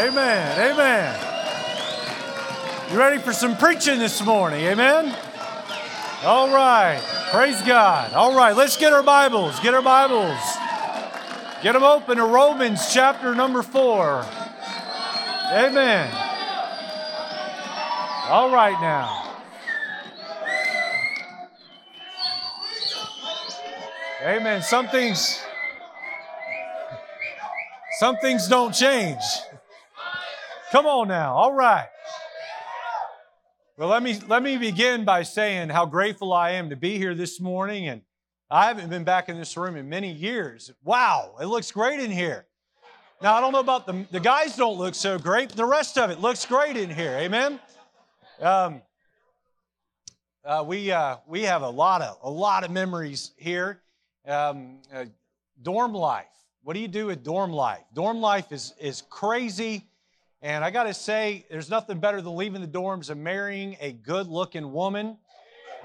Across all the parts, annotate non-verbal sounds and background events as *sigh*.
Amen. Amen. You ready for some preaching this morning? Amen. All right. Praise God. All right. Let's get our Bibles. Get our Bibles. Get them open to Romans chapter number four. Amen. All right now. Amen. Some things, some things don't change. Come on now. All right. Well, let me let me begin by saying how grateful I am to be here this morning and I haven't been back in this room in many years. Wow, it looks great in here. Now, I don't know about the, the guys don't look so great, the rest of it looks great in here. Amen. Um, uh, we uh, we have a lot of a lot of memories here. Um, uh, dorm life. What do you do with dorm life? Dorm life is is crazy. And I got to say, there's nothing better than leaving the dorms and marrying a good looking woman.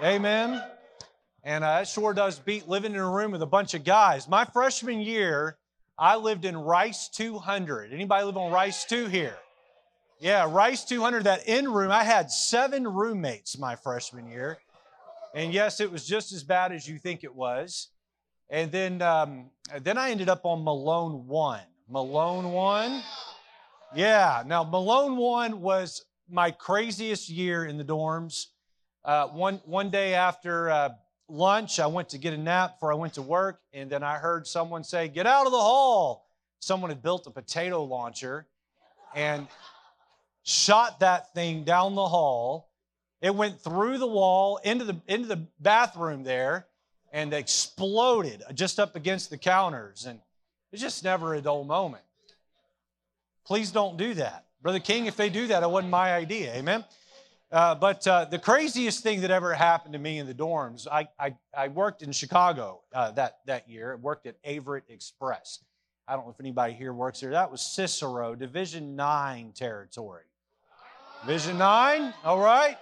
Amen. And uh, that sure does beat living in a room with a bunch of guys. My freshman year, I lived in Rice 200. Anybody live on Rice 2 here? Yeah, Rice 200, that in room. I had seven roommates my freshman year. And yes, it was just as bad as you think it was. And then, um, then I ended up on Malone 1. Malone 1. Yeah, now Malone 1 was my craziest year in the dorms. Uh, one, one day after uh, lunch, I went to get a nap before I went to work, and then I heard someone say, Get out of the hall. Someone had built a potato launcher and shot that thing down the hall. It went through the wall into the, into the bathroom there and exploded just up against the counters. And it's just never a dull moment. Please don't do that. Brother King, if they do that, it wasn't my idea. Amen. Uh, but uh, the craziest thing that ever happened to me in the dorms, I, I, I worked in Chicago uh, that, that year. I worked at Averitt Express. I don't know if anybody here works there. That was Cicero, Division 9 territory. Division 9, all right.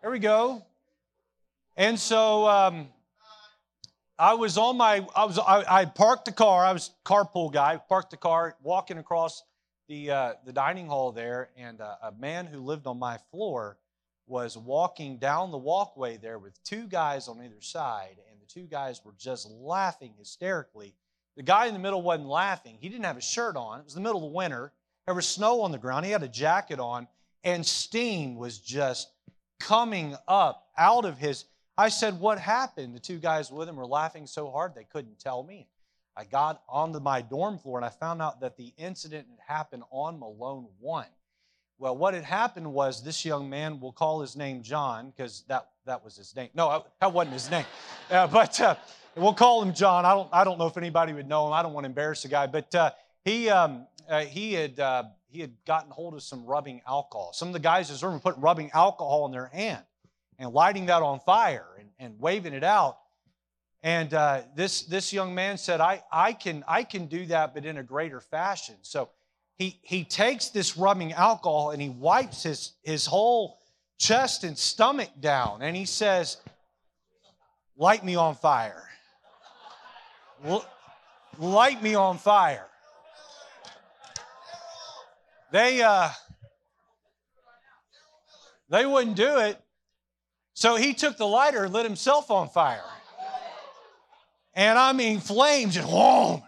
There we go. And so um, I was on my, I was, I, I parked the car. I was carpool guy. Parked the car, walking across the, uh, the dining hall there, and uh, a man who lived on my floor was walking down the walkway there with two guys on either side, and the two guys were just laughing hysterically. The guy in the middle wasn't laughing. He didn't have a shirt on. It was the middle of winter. There was snow on the ground. He had a jacket on, and steam was just coming up out of his. I said, What happened? The two guys with him were laughing so hard they couldn't tell me. I got onto my dorm floor and I found out that the incident had happened on Malone 1. Well, what had happened was this young man, we'll call his name John, because that, that was his name. No, that wasn't his name. Uh, but uh, we'll call him John. I don't, I don't know if anybody would know him. I don't want to embarrass the guy. But uh, he, um, uh, he, had, uh, he had gotten hold of some rubbing alcohol. Some of the guys in his room were putting rubbing alcohol in their hand and lighting that on fire and, and waving it out. And uh, this, this young man said, I, I, can, I can do that, but in a greater fashion. So he, he takes this rubbing alcohol and he wipes his, his whole chest and stomach down. And he says, Light me on fire. Light me on fire. They, uh, they wouldn't do it. So he took the lighter and lit himself on fire. And I mean, flames just whoa.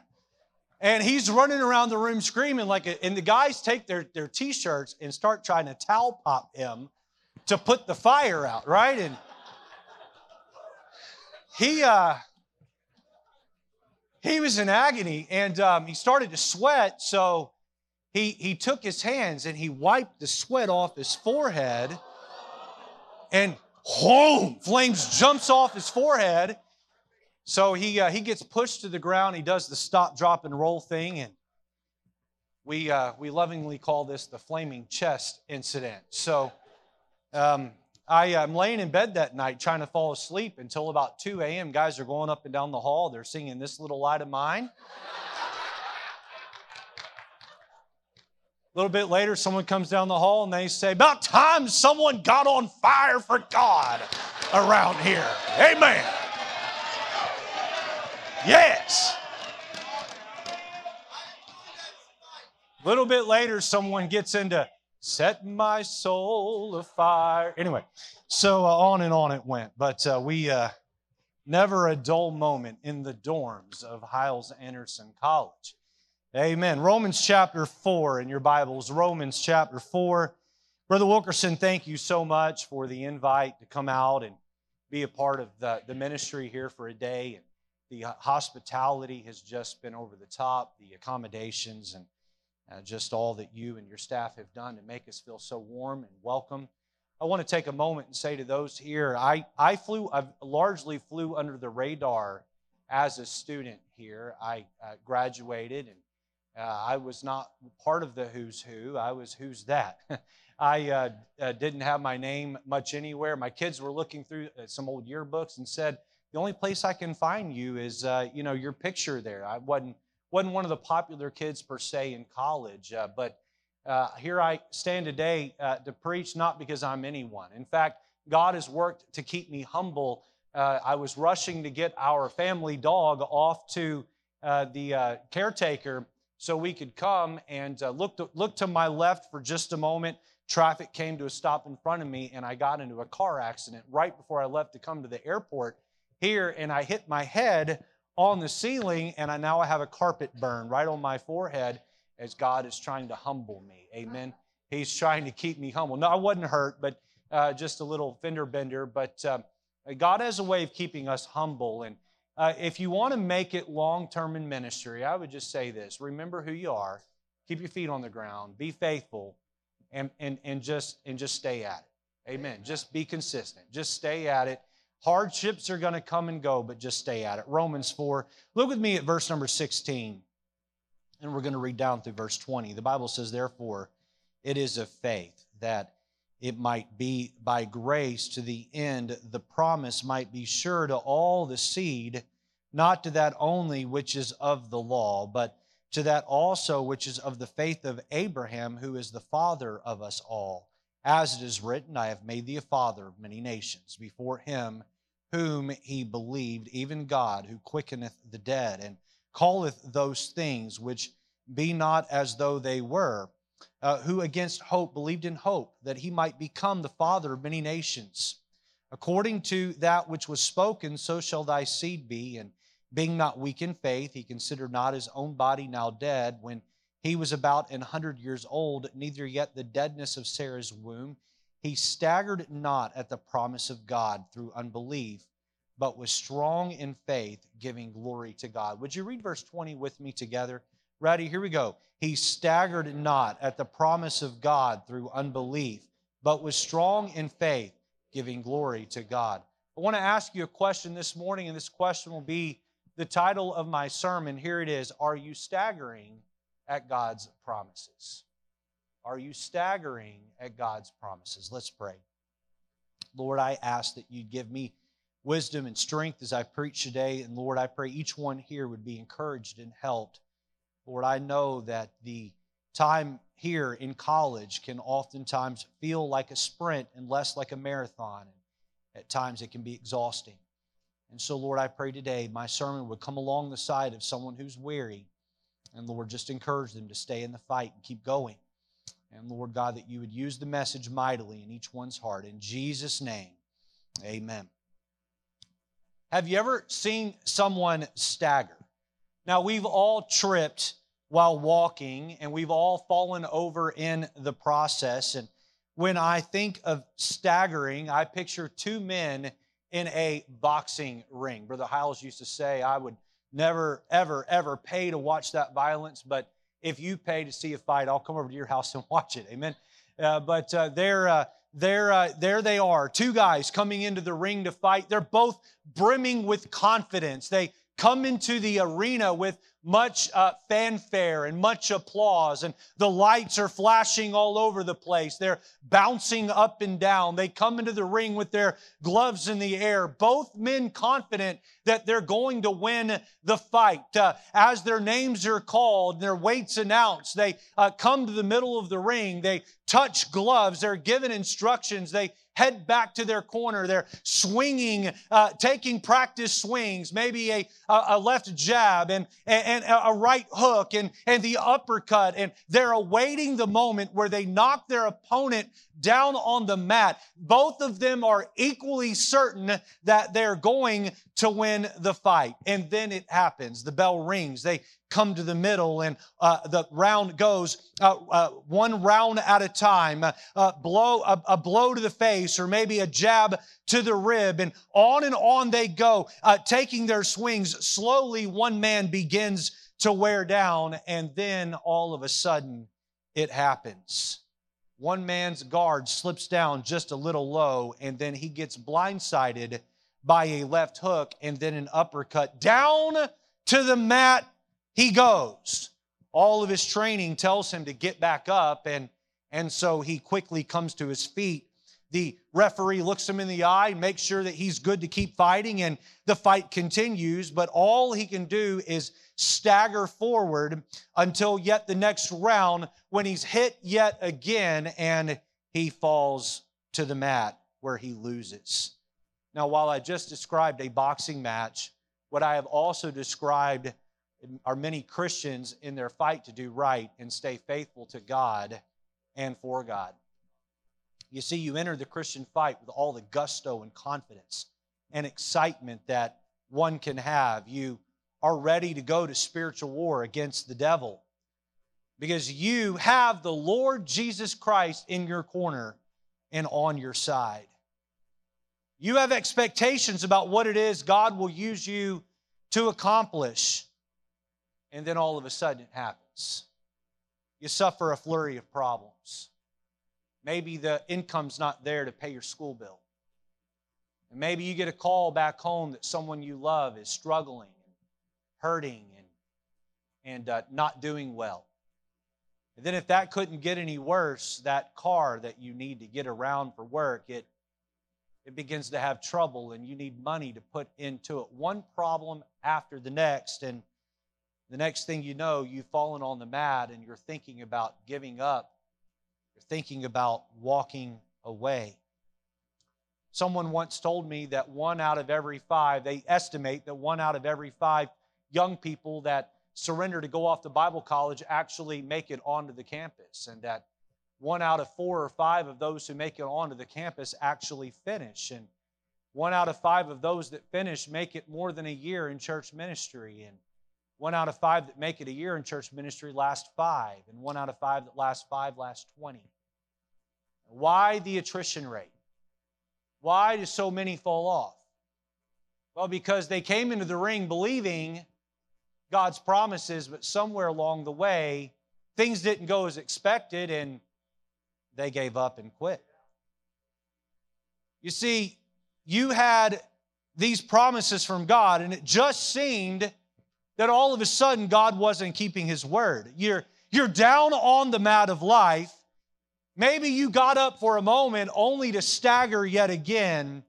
And he's running around the room screaming like, a, and the guys take their, their t-shirts and start trying to towel pop him to put the fire out, right? And he, uh, he was in agony and um, he started to sweat. So he, he took his hands and he wiped the sweat off his forehead and boom, flames jumps off his forehead so he, uh, he gets pushed to the ground. He does the stop, drop, and roll thing. And we, uh, we lovingly call this the flaming chest incident. So um, I, am laying in bed that night trying to fall asleep until about 2 a.m. Guys are going up and down the hall. They're singing This Little Light of Mine. A little bit later, someone comes down the hall and they say, About time someone got on fire for God around here. Amen. Yes. A little bit later, someone gets into set my soul afire. Anyway, so uh, on and on it went. But uh, we, uh, never a dull moment in the dorms of Hyles Anderson College. Amen. Romans chapter 4 in your Bibles, Romans chapter 4. Brother Wilkerson, thank you so much for the invite to come out and be a part of the, the ministry here for a day. And the hospitality has just been over the top, the accommodations, and uh, just all that you and your staff have done to make us feel so warm and welcome. I want to take a moment and say to those here, I, I flew, I largely flew under the radar as a student here. I uh, graduated and uh, I was not part of the who's who. I was who's that. *laughs* I uh, uh, didn't have my name much anywhere. My kids were looking through uh, some old yearbooks and said, the only place I can find you is, uh, you know, your picture there. I wasn't, wasn't one of the popular kids per se in college, uh, but uh, here I stand today uh, to preach not because I'm anyone. In fact, God has worked to keep me humble. Uh, I was rushing to get our family dog off to uh, the caretaker so we could come and look, to, look to my left for just a moment. Traffic came to a stop in front of me, and I got into a car accident right before I left to come to the airport here, and I hit my head on the ceiling, and I now I have a carpet burn right on my forehead as God is trying to humble me. Amen. He's trying to keep me humble. No, I wasn't hurt, but uh, just a little fender bender. But uh, God has a way of keeping us humble. And uh, if you want to make it long term in ministry, I would just say this remember who you are, keep your feet on the ground, be faithful, and, and, and, just, and just stay at it. Amen. Just be consistent, just stay at it. Hardships are going to come and go, but just stay at it. Romans 4. Look with me at verse number 16. And we're going to read down through verse 20. The Bible says, Therefore, it is of faith that it might be by grace to the end the promise might be sure to all the seed, not to that only which is of the law, but to that also which is of the faith of Abraham, who is the father of us all. As it is written, I have made thee a father of many nations, before him whom he believed, even God, who quickeneth the dead, and calleth those things which be not as though they were, uh, who against hope believed in hope that he might become the father of many nations. According to that which was spoken, so shall thy seed be. And being not weak in faith, he considered not his own body now dead when he was about an hundred years old, neither yet the deadness of Sarah's womb. He staggered not at the promise of God through unbelief but was strong in faith, giving glory to God. Would you read verse 20 with me together? Ready? Here we go. He staggered not at the promise of God through unbelief, but was strong in faith, giving glory to God. I want to ask you a question this morning, and this question will be the title of my sermon. Here it is Are you staggering at God's promises? Are you staggering at God's promises? Let's pray. Lord, I ask that you'd give me wisdom and strength as I preach today. And Lord, I pray each one here would be encouraged and helped. Lord, I know that the time here in college can oftentimes feel like a sprint and less like a marathon. At times it can be exhausting. And so, Lord, I pray today my sermon would come along the side of someone who's weary. And Lord, just encourage them to stay in the fight and keep going. And Lord God, that you would use the message mightily in each one's heart. In Jesus' name, amen. Have you ever seen someone stagger? Now, we've all tripped while walking and we've all fallen over in the process. And when I think of staggering, I picture two men in a boxing ring. Brother Hyles used to say, I would never, ever, ever pay to watch that violence, but if you pay to see a fight, I'll come over to your house and *laughs* watch it. Amen. Uh, but uh, they're, uh, there, uh, there they are, two guys coming into the ring to fight. They're both brimming with confidence. They come into the arena with much uh, fanfare and much applause, and the lights are flashing all over the place. They're bouncing up and down. They come into the ring with their gloves in the air, both men confident that they're going to win the fight. Uh, as their names are called, their weights announced, they uh, come to the middle of the ring. They touch gloves. They're given instructions. They head back to their corner. They're swinging, uh, taking practice swings, maybe a, a left jab and, and, and a right hook and, and the uppercut. And they're awaiting the moment where they knock their opponent down on the mat. Both of them are equally certain that they're going to win the fight. And then it happens. The bell rings. They come to the middle and uh, the round goes uh, uh, one round at a time. Uh, blow, a, a, blow to the face or maybe a jab to the rib and on and on they go, uh, taking their swings. Slowly one man begins to wear down and then all of a sudden it happens. One man's guard slips down just a little low, and then he gets blindsided by a left hook and then an uppercut. Down to the mat he goes. All of his training tells him to get back up, and, and so he quickly comes to his feet. The referee looks him in the eye, makes sure that he's good to keep fighting, and the fight continues. But all he can do is stagger forward until yet the next round when he's hit yet again and he falls to the mat where he loses. Now, while I just described a boxing match, what I have also described um, are many Christians in their fight to do right and stay faithful to God and for God. You see, you enter the Christian fight with all the gusto and confidence and excitement that one can have. You are ready to go to spiritual war against the devil because you have the Lord Jesus Christ in your corner and on your side. You have expectations about what it is God will use you to accomplish. And then all of a sudden it happens. You suffer a flurry of problems. Maybe the income's not there to pay your school bill. And maybe you get a call back home that someone you love is struggling hurting and, and uh, not doing well. And then, if that couldn't get any worse, that car that you need to get around for work, it, it begins to have trouble and you need money to put into it. One problem after the next. And the next thing you know, you've fallen on the mat and you're thinking about giving up. Thinking about walking away. Someone once told me that one out of every five, they estimate that one out of every five young people that surrender to go off to Bible college actually make it onto the campus, and that one out of four or five of those who make it onto the campus actually finish. And one out of five of those that finish make it more than a year in church ministry. And one out of five that make it a year in church ministry last five. And one out of five that last five last 20. Why the attrition rate? Why do so many fall off? Well, because they came into the ring believing God's promises, but somewhere along the way, things didn't go as expected and they gave up and quit. You see, you had these promises from God, and it just seemed that all of a sudden God wasn't keeping His word. You're, you're down on the mat of life. Maybe you got up for a moment only to stagger yet again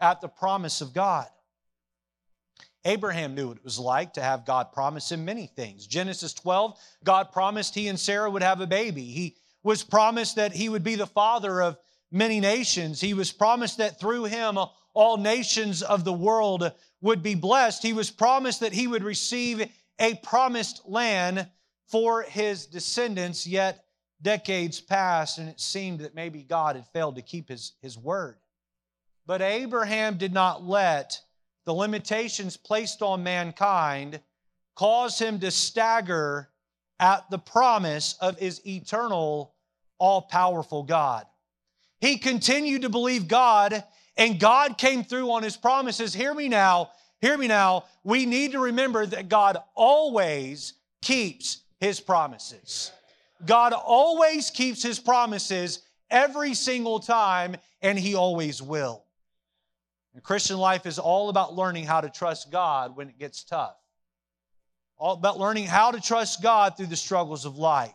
at the promise of God. Abraham knew what it was like to have God promise him many things. Genesis 12, God promised he and Sarah would have a baby. He was promised that he would be the father of many nations. He was promised that through him all nations of the world would be blessed. He was promised that he would receive a promised land for his descendants, yet decades passed and it seemed that maybe God had failed to keep his, his word. But Abraham did not let the limitations placed on mankind cause him to stagger at the promise of his eternal, all powerful God. He continued to believe God, and God came through on his promises. Hear me now, hear me now. We need to remember that God always keeps his promises. God always keeps his promises every single time, and he always will. And Christian life is all about learning how to trust God when it gets tough. All about learning how to trust God through the struggles of life.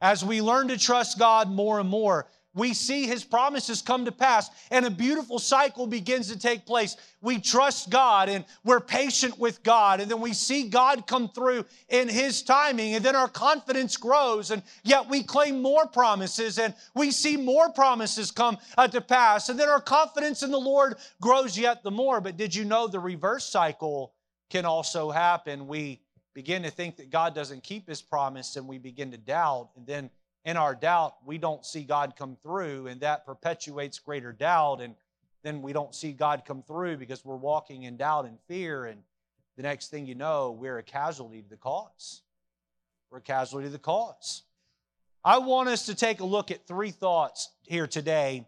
As we learn to trust God more and more, we see his promises come to pass and a beautiful cycle begins to take place. We trust God and we're patient with God, and then we see God come through in his timing, and then our confidence grows, and yet we claim more promises and we see more promises come uh, to pass, and then our confidence in the Lord grows yet the more. But did you know the reverse cycle can also happen? We begin to think that God doesn't keep his promise, and we begin to doubt, and then in our doubt, we don't see God come through, and that perpetuates greater doubt. And then we don't see God come through because we're walking in doubt and fear. And the next thing you know, we're a casualty to the cause. We're a casualty to the cause. I want us to take a look at three thoughts here today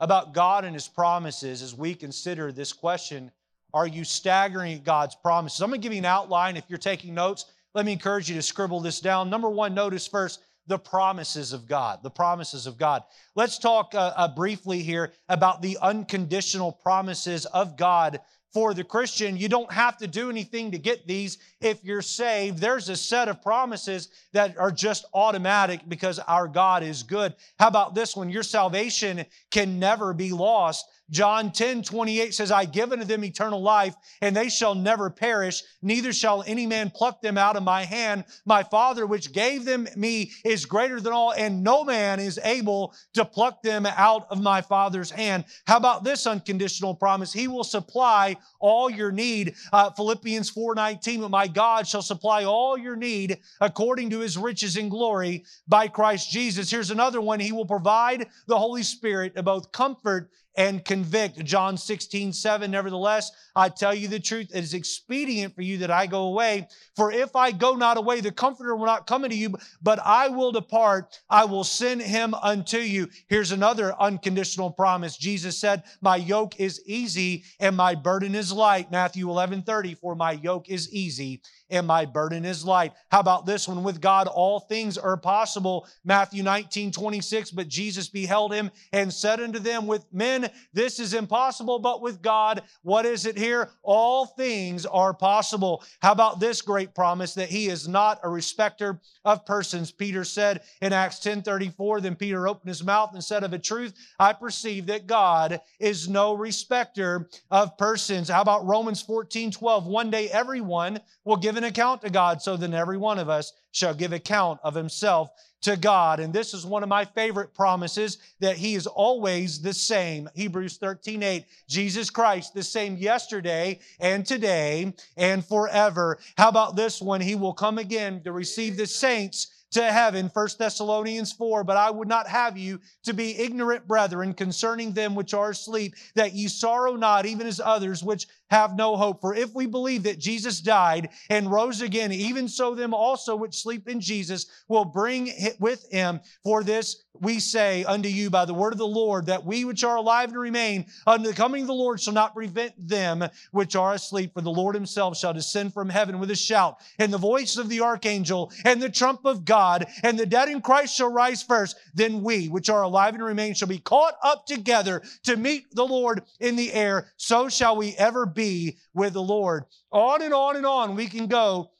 about God and His promises as we consider this question Are you staggering at God's promises? I'm going to give you an outline. If you're taking notes, let me encourage you to scribble this down. Number one, notice first the promises of God. The promises of God. Let's talk uh, uh, briefly here about the unconditional promises of God for the Christian. You don't have to do anything to get these if you're saved. There's a set of promises that are just automatic because our God is good. How about this one? Your salvation can never be lost. John 10 28 says, I give unto them eternal life, and they shall never perish, neither shall any man pluck them out of my hand. My Father, which gave them me, is greater than all, and no man is able to pluck them out of my Father's hand. How about this unconditional promise? He will supply all your need. Uh, Philippians 4 19, but my God shall supply all your need according to his riches and glory by Christ Jesus. Here's another one. He will provide the Holy Spirit to both comfort and convict. John 16, 7. Nevertheless, I tell you the truth, it is expedient for you that I go away. For if I go not away, the Comforter will not come unto you, but I will depart. I will send him unto you. Here's another unconditional promise. Jesus said, My yoke is easy and my burden is light. Matthew 11, 30. For my yoke is easy and my burden is light. How about this one? With God, all things are possible. Matthew 19, 26. But Jesus beheld him and said unto them, With men this is impossible, but with God, what is it here? All things are possible. How about this great promise that he is not a respecter of persons? Peter said in Acts 10 34, then Peter opened his mouth and said, Of a truth, I perceive that God is no respecter of persons. How about Romans 14 12? One day everyone will give an account to God, so then every one of us shall give account of himself to God. And this is one of my favorite promises that He is always the same. Hebrews 13 8. Jesus Christ, the same yesterday and today and forever. How about this one? He will come again to receive the saints to heaven. 1 Thessalonians 4. But I would not have you to be ignorant, brethren, concerning them which are asleep, that ye sorrow not, even as others which have no hope. For if we believe that Jesus died and rose again, even so them also which sleep in Jesus will bring with him. For this we say unto you by the word of the Lord, that we which are alive and remain unto the coming of the Lord shall not prevent them which are asleep. For the Lord himself shall descend from heaven with a shout, and the voice of the archangel, and the trump of God, and the dead in Christ shall rise first. Then we which are alive and remain shall be caught up together to meet the Lord in the air. So shall we ever be with the Lord. On and on and on we can go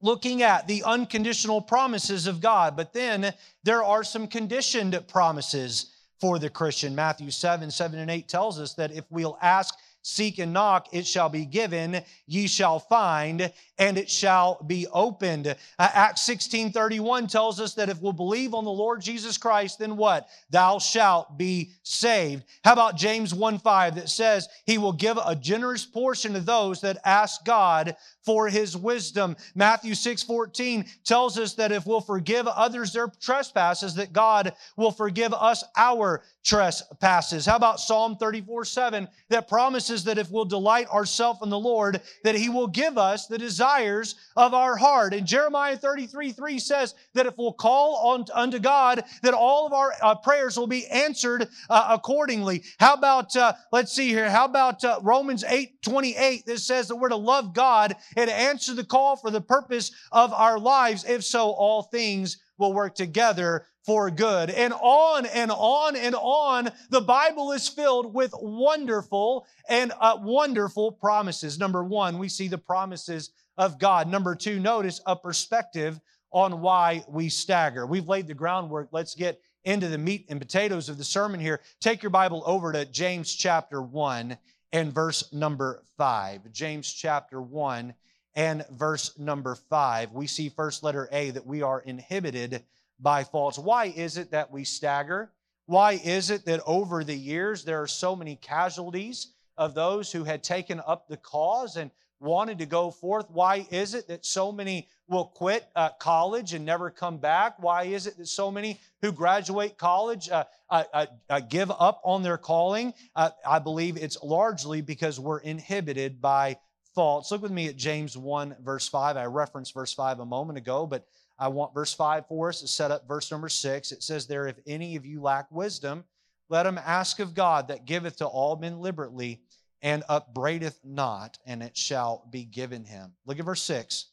looking at the unconditional promises of God. But then there are some conditioned promises for the Christian. Matthew 7 7 and 8 tells us that if we'll ask, seek, and knock, it shall be given, ye shall find, and it shall be opened. Uh, Acts 16 31 tells us that if we'll believe on the Lord Jesus Christ, then what? Thou shalt be saved. How about James 1 5 that says, He will give a generous portion to those that ask God for his wisdom. Matthew 6 14 tells us that if we'll forgive others their trespasses, that God will forgive us our trespasses. How about Psalm 34 7 that promises that if we'll delight ourselves in the Lord, that he will give us the desires of our heart. And Jeremiah 33 3 says that if we'll call on unto God, that all of our uh, prayers will be answered uh, accordingly. How about, uh, let's see here, how about uh, Romans 8 28 that says that we're to love God and answer the call for the purpose of our lives? If so, all things will work together for good. And on and on and on, the Bible is filled with wonderful and uh, wonderful promises. Number one, we see the promises of God. Number two, notice a perspective on why we stagger. We've laid the groundwork. Let's get into the meat and potatoes of the sermon here, take your Bible over to James chapter 1 and verse number 5. James chapter 1 and verse number 5. We see first letter A that we are inhibited by faults. Why is it that we stagger? Why is it that over the years there are so many casualties of those who had taken up the cause and wanted to go forth? Why is it that so many will quit uh, college and never come back? Why is it that so many who graduate college uh, uh, uh, uh give up on their calling? Uh, I believe it's largely because we're inhibited by faults. Look with me at James 1, verse 5. I referenced verse 5 a moment ago, but I want verse 5 for us to set up verse number 6. It says there, If any of you lack wisdom, let him ask of God that giveth to all men liberally and upbraideth not, and it shall be given him. Look at verse 6.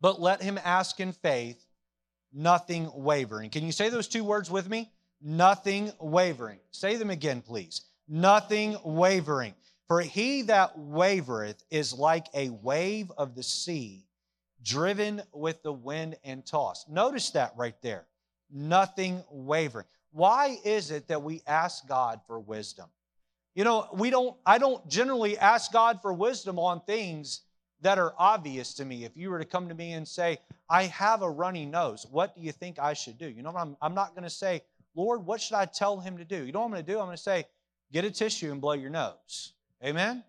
But let him ask in faith, nothing wavering. Can you say those two words with me? Nothing wavering. Say them again, please. Nothing wavering. For he that wavereth is like a wave of the sea, driven with the wind and tossed. Notice that right there. Nothing wavering. Why is it that we ask God for wisdom? You know, we don't, I don't generally ask God for wisdom on things that are obvious to me. If you were to come to me and say, I have a runny nose, what do you think I should do? You know, I'm, I'm not going to say, Lord, what should I tell him to do? You know what I'm going to do? I'm going to say, get a tissue and blow your nose. Amen?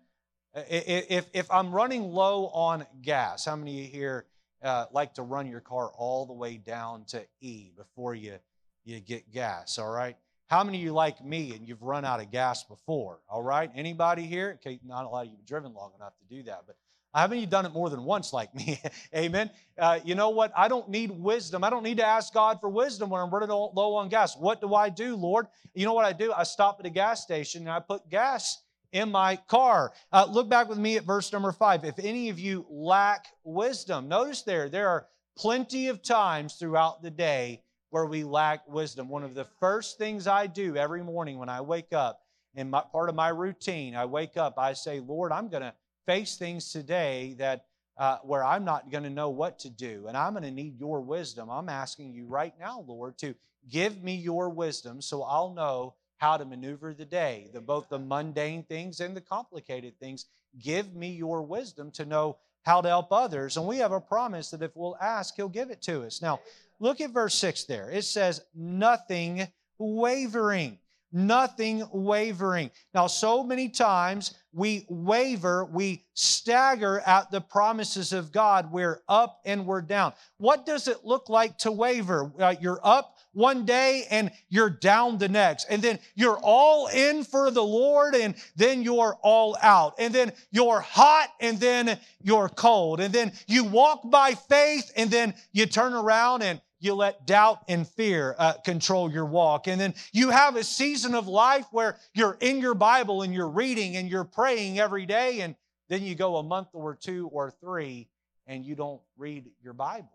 If, if I'm running low on gas, how many of you here uh, like to run your car all the way down to E before you, you get gas, all right? How many of you like me and you've run out of gas before? All right, anybody here? Okay, not a lot of you have driven long enough to do that, but haven't you done it more than once like me? *laughs* Amen. Uh, you know what? I don't need wisdom. I don't need to ask God for wisdom when I'm running low on gas. What do I do, Lord? You know what I do? I stop at a gas station and I put gas in my car. Uh, look back with me at verse number five. If any of you lack wisdom, notice there, there are plenty of times throughout the day where we lack wisdom. One of the first things I do every morning when I wake up, and my, part of my routine, I wake up, I say, Lord, I'm going to face things today that uh, where I'm not going to know what to do, and I'm going to need your wisdom. I'm asking you right now, Lord, to give me your wisdom so I'll know how to maneuver the day, the, both the mundane things and the complicated things. Give me your wisdom to know how to help others. And we have a promise that if we'll ask, He'll give it to us. Now, Look at verse 6 there. It says, nothing wavering. Nothing wavering. Now, so many times we waver, we stagger at the promises of God. We're up and we're down. What does it look like to waver? Uh, you're up one day and you're down the next. And then you're all in for the Lord and then you're all out. And then you're hot and then you're cold. And then you walk by faith and then you turn around and you let doubt and fear uh, control your walk. And then you have a season of life where you're in your Bible and you're reading and you're praying every day. And then you go a month or two or three and you don't read your Bible.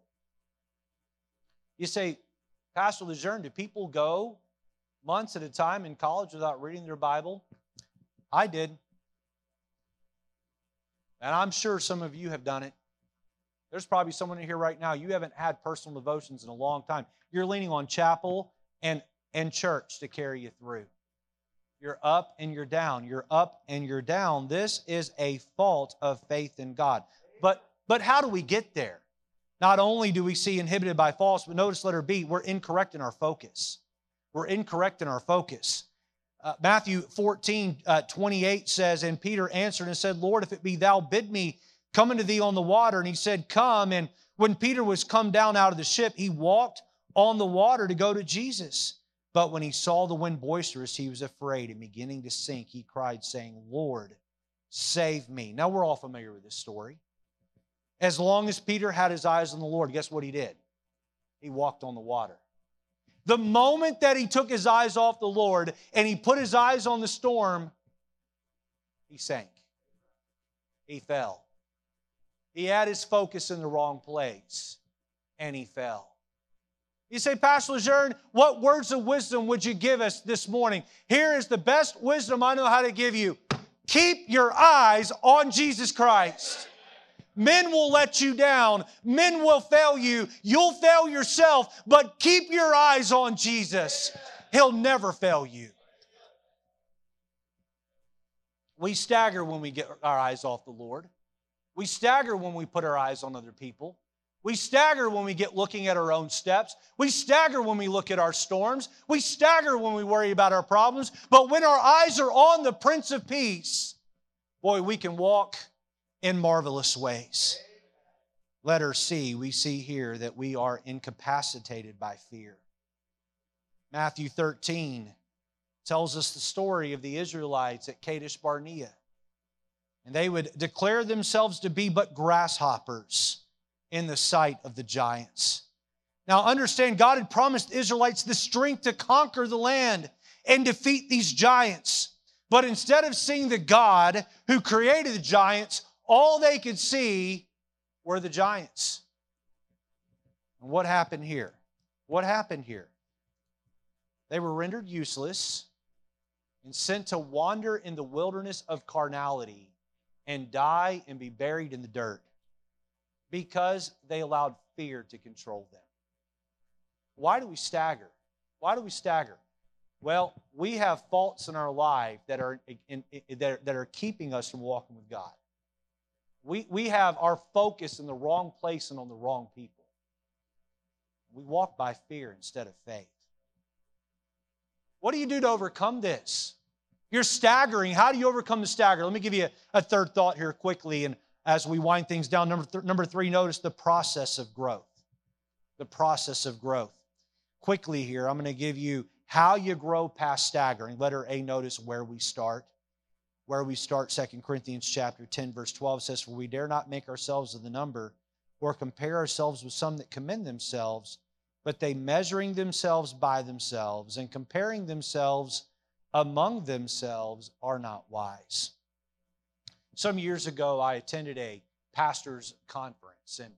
You say, Pastor Lejeune, do people go months at a time in college without reading their Bible? I did. And I'm sure some of you have done it. There's probably someone in here right now, you haven't had personal devotions in a long time. You're leaning on chapel and, and church to carry you through. You're up and you're down. You're up and you're down. This is a fault of faith in God. But, but how do we get there? Not only do we see inhibited by false, but notice letter B, we're incorrect in our focus. We're incorrect in our focus. Uh, Matthew 14, uh, 28 says, And Peter answered and said, Lord, if it be thou, bid me Come unto thee on the water. And he said, Come. And when Peter was come down out of the ship, he walked on the water to go to Jesus. But when he saw the wind boisterous, he was afraid, and beginning to sink, he cried, saying, Lord, save me. Now we're all familiar with this story. As long as Peter had his eyes on the Lord, guess what he did? He walked on the water. The moment that he took his eyes off the Lord and he put his eyes on the storm, he sank. He fell. He had his focus in the wrong place and he fell. You say, Pastor Lejeune, what words of wisdom would you give us this morning? Here is the best wisdom I know how to give you. Keep your eyes on Jesus Christ. Men will let you down. Men will fail you. You'll fail yourself, but keep your eyes on Jesus. He'll never fail you. We stagger when we get our eyes off the Lord. We stagger when we put our eyes on other people. We stagger when we get looking at our own steps. We stagger when we look at our storms. We stagger when we worry about our problems. But when our eyes are on the Prince of Peace, boy, we can walk in marvelous ways. Letter C, we see here that we are incapacitated by fear. Matthew 13 tells us the story of the Israelites at Kadesh Barnea and they would declare themselves to be but grasshoppers in the sight of the giants. Now, understand, God had promised Israelites the strength to conquer the land and defeat these giants. But instead of seeing the God who created the giants, all they could see were the giants. And what happened here? What happened here? They were rendered useless and sent to wander in the wilderness of carnality and die and be buried in the dirt because they allowed fear to control them. Why do we stagger? Why do we stagger? Well, we have faults in our life that are, in, in, that, that are keeping us from walking with God. We, we have our focus in the wrong place and on the wrong people. We walk by fear instead of faith. What do you do to overcome this? You're staggering. How do you overcome the stagger? Let me give you a, a third thought here quickly. And as we wind things down, number, th- number three, notice the process of growth. The process of growth. Quickly here, I'm going to give you how you grow past staggering. Letter A, notice where we start. Where we start, 2 Corinthians chapter 10, verse 12 says, For we dare not make ourselves of the number or compare ourselves with some that commend themselves, but they measuring themselves by themselves and comparing themselves among themselves are not wise. Some years ago, I attended a pastor's conference, and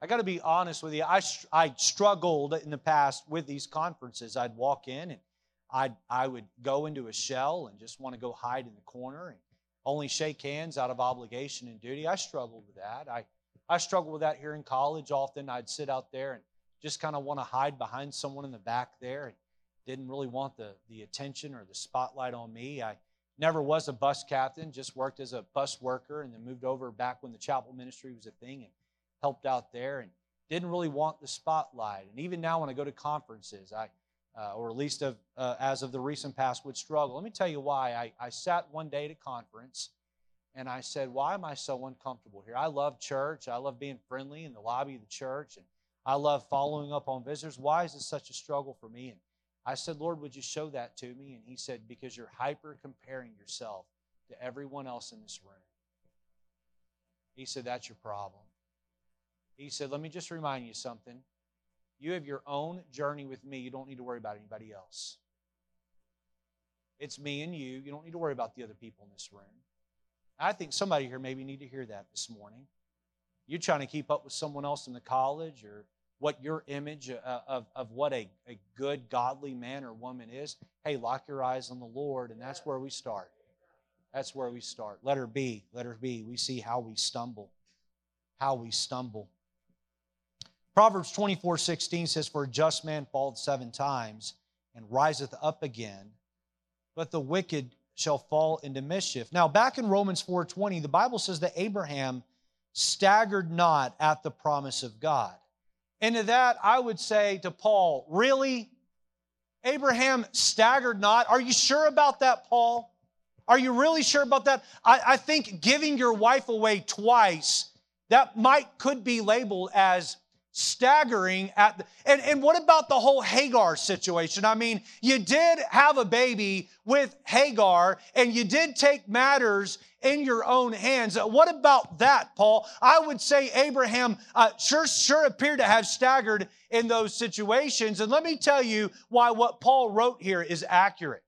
I got to be honest with you, I, I struggled in the past with these conferences. I'd walk in and I'd, I would go into a shell and just want to go hide in the corner and only shake hands out of obligation and duty. I struggled with that. I, I struggled with that here in college. Often I'd sit out there and just kind of want to hide behind someone in the back there. And didn't really want the, the attention or the spotlight on me. I never was a bus captain, just worked as a bus worker and then moved over back when the chapel ministry was a thing and helped out there and didn't really want the spotlight. And even now when I go to conferences, I, uh, or at least of, uh, as of the recent past, would struggle. Let me tell you why. I, I sat one day at a conference and I said, Why am I so uncomfortable here? I love church. I love being friendly in the lobby of the church. And I love following up on visitors. Why is this such a struggle for me? And I said, Lord, would you show that to me? And he said, Because you're hyper comparing yourself to everyone else in this room. He said, That's your problem. He said, Let me just remind you something. You have your own journey with me. You don't need to worry about anybody else. It's me and you. You don't need to worry about the other people in this room. I think somebody here maybe need to hear that this morning. You're trying to keep up with someone else in the college or what your image uh, of, of what a, a good, godly man or woman is, hey, lock your eyes on the Lord, and that's where we start. That's where we start. Letter B, letter B, we see how we stumble. How we stumble. Proverbs 24 16 says, For a just man falleth seven times and riseth up again, but the wicked shall fall into mischief. Now, back in Romans 4:20, the Bible says that Abraham staggered not at the promise of God. And to that, I would say to Paul, Really? Abraham staggered not? Are you sure about that, Paul? Are you really sure about that? I, I think giving your wife away twice, that might could be labeled as staggering at the, and, and what about the whole Hagar situation? I mean, you did have a baby with Hagar and you did take matters in your own hands. What about that, Paul? I would say Abraham uh, sure, sure appeared to have staggered in those situations. And let me tell you why what Paul wrote here is accurate.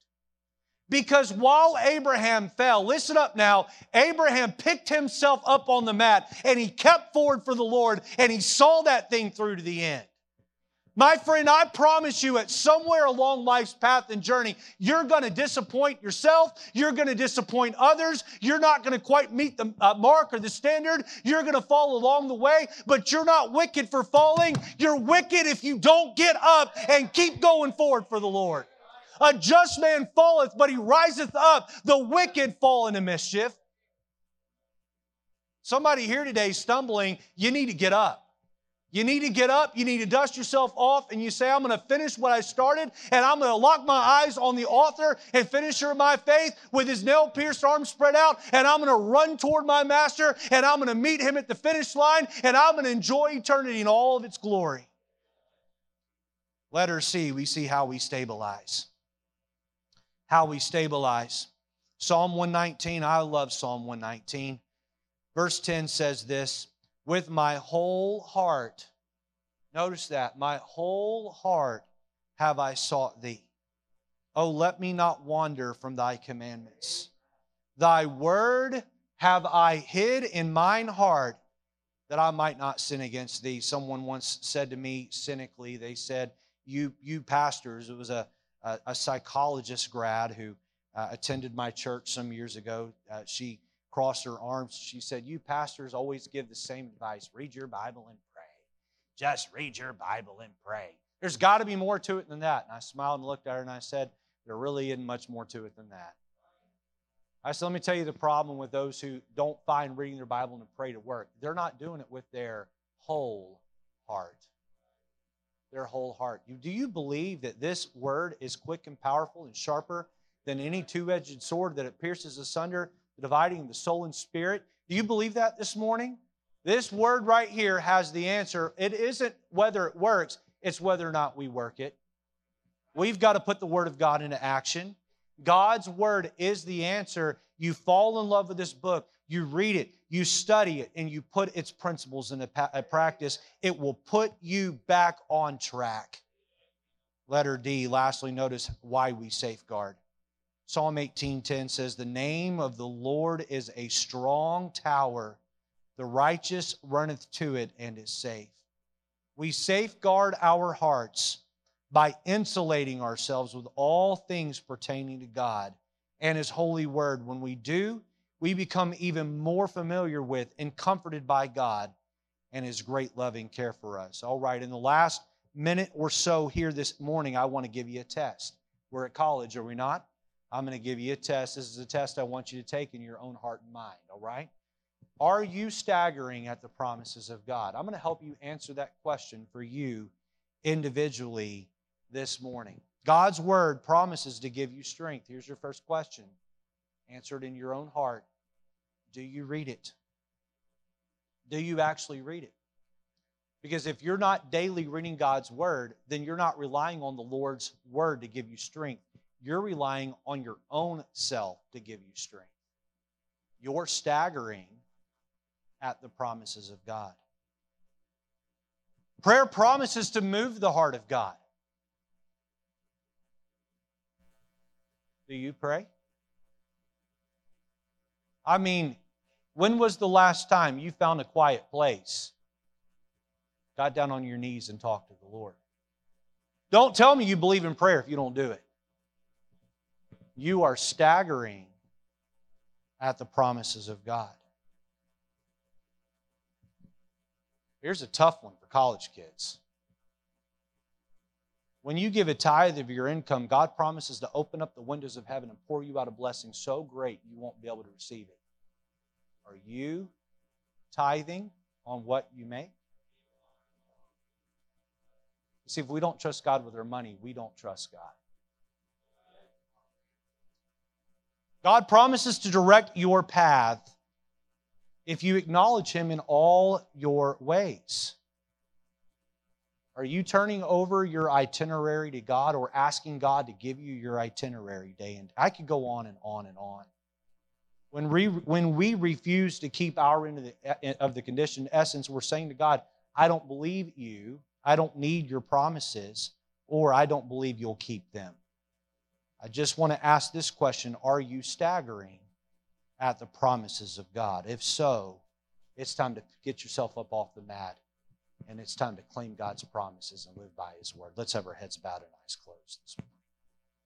Because while Abraham fell, listen up now, Abraham picked himself up on the mat and he kept forward for the Lord and he saw that thing through to the end. My friend, I promise you, at somewhere along life's path and journey, you're going to disappoint yourself. You're going to disappoint others. You're not going to quite meet the uh, mark or the standard. You're going to fall along the way, but you're not wicked for falling. You're wicked if you don't get up and keep going forward for the Lord. A just man falleth, but he riseth up. The wicked fall into mischief. Somebody here today stumbling, you need to get up. You need to get up, you need to dust yourself off, and you say, I'm to finish what I started, and I'm to lock my eyes on the author and finisher of my faith with his nail pierced arms spread out, and I'm to run toward my master, and I'm to meet him at the finish line, and I'm to enjoy eternity in all of its glory. Letter C, we see how we stabilize. How we stabilize. Psalm 119, I love Psalm 119. Verse 10 says this with my whole heart. Notice that, my whole heart have I sought thee. Oh, let me not wander from thy commandments. Thy word have I hid in mine heart that I might not sin against thee. Someone once said to me cynically, they said, You, you pastors, it was a, a, a psychologist grad who uh, attended my church some years ago. Uh, she crossed her arms. She said, You pastors always give the same advice read your Bible and pray. Just read your Bible and pray. There's got to be more to it than that. And I smiled and looked at her and I said, There really isn't much more to it than that. I said, Let me tell you the problem with those who don't find reading their Bible and pray to work. They're not doing it with their whole heart. Their whole heart. Do you believe that this word is quick and powerful and sharper than any two edged sword that it pierces asunder dividing the soul and spirit. Do you believe that this morning? This word right here has the answer. It isn't whether it works, it's whether or not we work it. We've got to put the word of God into action. God's word is the answer. You fall in love with this book, you read it, you study it, and you put its principles into uh, practice. It will put you back on track. Letter D, lastly, notice why we safeguard. Psalm 18:10 says, "The name of the Lord is a strong tower; the righteous runneth to it and is safe." We safeguard our hearts by insulating ourselves with all things pertaining to God and His holy word. When we do, we become even more familiar with and comforted by God and His great loving care for us. All right, in the last minute or so here this morning, I want to give you a test. We're at college, are we not? I'm going to give you a test. This is a test I want you to take in your own heart and mind, all right? Are you staggering at the promises of God? I'm going to help you answer that question for you individually this morning. God's word promises to give you strength. Here's your first question answer it in your own heart. Do you read it? Do you actually read it? Because if you're not daily reading God's word, then you're not relying on the Lord's word to give you strength. You're relying on your own self to give you strength. You're staggering at the promises of God. Prayer promises to move the heart of God. Do you pray? I mean, when was the last time you found a quiet place, got down on your knees, and talked to the Lord? Don't tell me you believe in prayer if you don't do it you are staggering at the promises of God. Here's a tough one for college kids. When you give a tithe of your income, God promises to open up the windows of heaven and pour you out a blessing so great you won't be able to receive it. Are you tithing on what you make? See, if we don't trust God with our money, we don't trust God. God promises to direct your path if you acknowledge Him in all your ways. Are you turning over your itinerary to God or asking God to give you your itinerary day and I could go on and on and on. When we, when we refuse to keep our end of the, of the condition, essence, we're saying to God, I don't believe you, I don't need your promises, or I don't believe you'll keep them. I just want to ask this question Are you staggering at the promises of God? If so, it's time to get yourself up off the mat and it's time to claim God's promises and live by His word. Let's have our heads bowed and eyes closed.